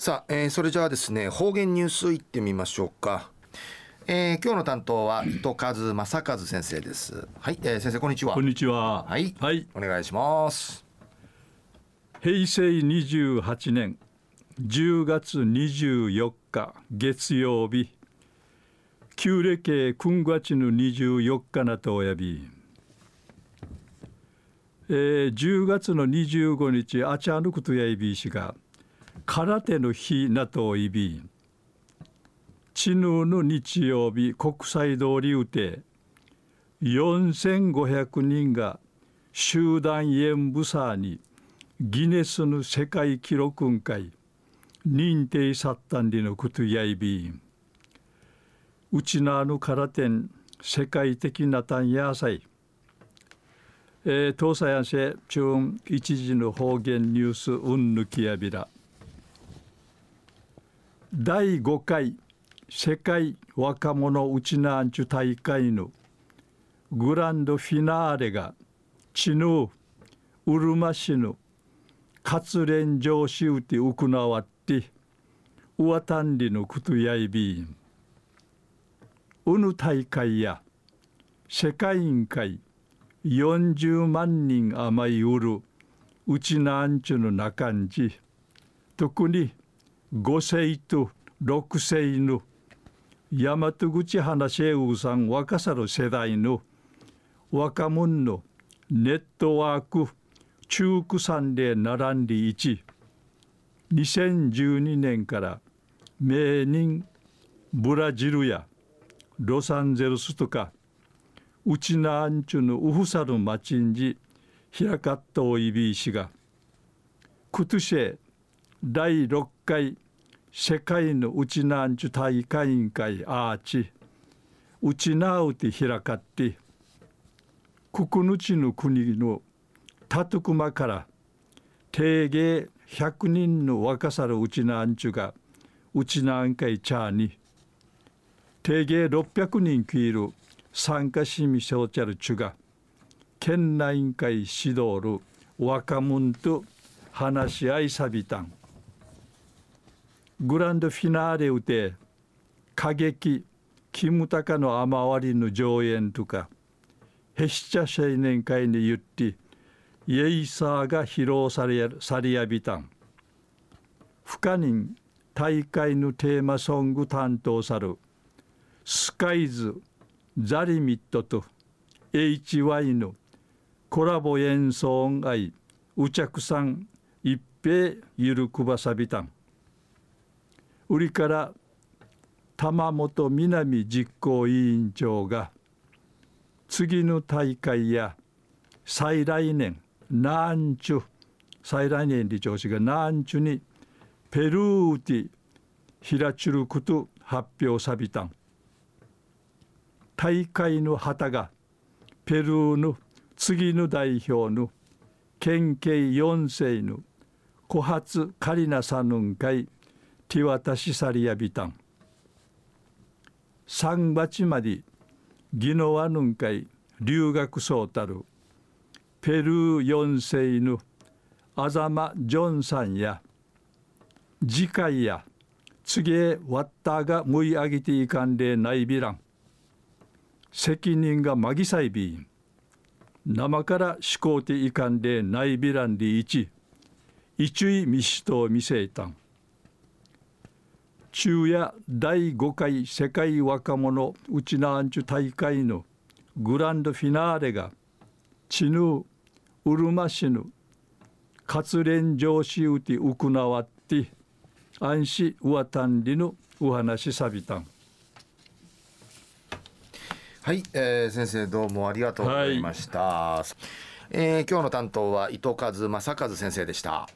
さあ、えー、それじゃあですね方言ニュースいってみましょうか、えー、今日の担当は糸数正和先生です。はい、えー、先生こんにちは。こんにちは。はい、はい、お願いします。平成28年10月24日月曜日。旧暦君月の24日なとおやび。えー、10月の25日あちゃぬくとやいびしが空手の日なといび知ぬの日曜日国際通りうて。4500人が集団演武者にギネスの世界記録会認定さったんでのことやいびうちなの空手世界的なたんやさいえー、東西安市中一時の方言ニュースうんぬきやびら。第5回世界若者うちなんちゅ大会のグランドフィナーレがチヌーうるま市の活連上しうて行わってうわたんりのくとやいびん。うぬ大会や世界委員会40万人甘いうるうちなんちゅの中んじ特に5世と6世の大和口話えうさん若さる世代の若者のネットワーク中区産で並んで1 2012年から名人ブラジルやロサンゼルスとかうちなあんちゅのうふさるまちんじひらかっとおいびいしがくとし第6回世界のうちなんちゅ大会委員会アーチ。うちなうてひらかってくくぬちの国のたとくまから定芸100人の若さるうちなんちゅがうちなんかいちゃに定芸600人きいる参加しみしょうちゃるちゅが県内委員会指導る若者と話し合いさびたん。グランドフィナーレうて歌劇キムタカの雨割りの上演とかへしちゃ青年会に言ってイエイサーが披露されやされやびたん。不可人大会のテーマソング担当さるスカイズザリミットと HY のコラボ演奏音愛うちゃくさん一平ゆるくばさびたん。売りから玉本南実行委員長が次の大会や再来年なんちゅ再来年理調子がなんちゅにペルーティひらちゅること発表さびたん。大会の旗がペルーの次の代表の県警4世の小発カリナさんかい手渡しさりやびたん三鉢までギノワヌンかい留学そうたる。ペルー4世のあざまジョンさんや。次回や。次へワッターがむいあげていかんでないびらん責任がまぎさいびん生から思考ていかんでないびらんでいち一位みしと見せいたん。中夜第5回世界若者うちなんちゅ大会のグランドフィナーレがチヌウルマシヌ活連上しうてうくなわって安心うわたんりのお話さびたん。はい、えー、先生どうもありがとうございました、はい、えー、今日の担当は糸数正和先生でした。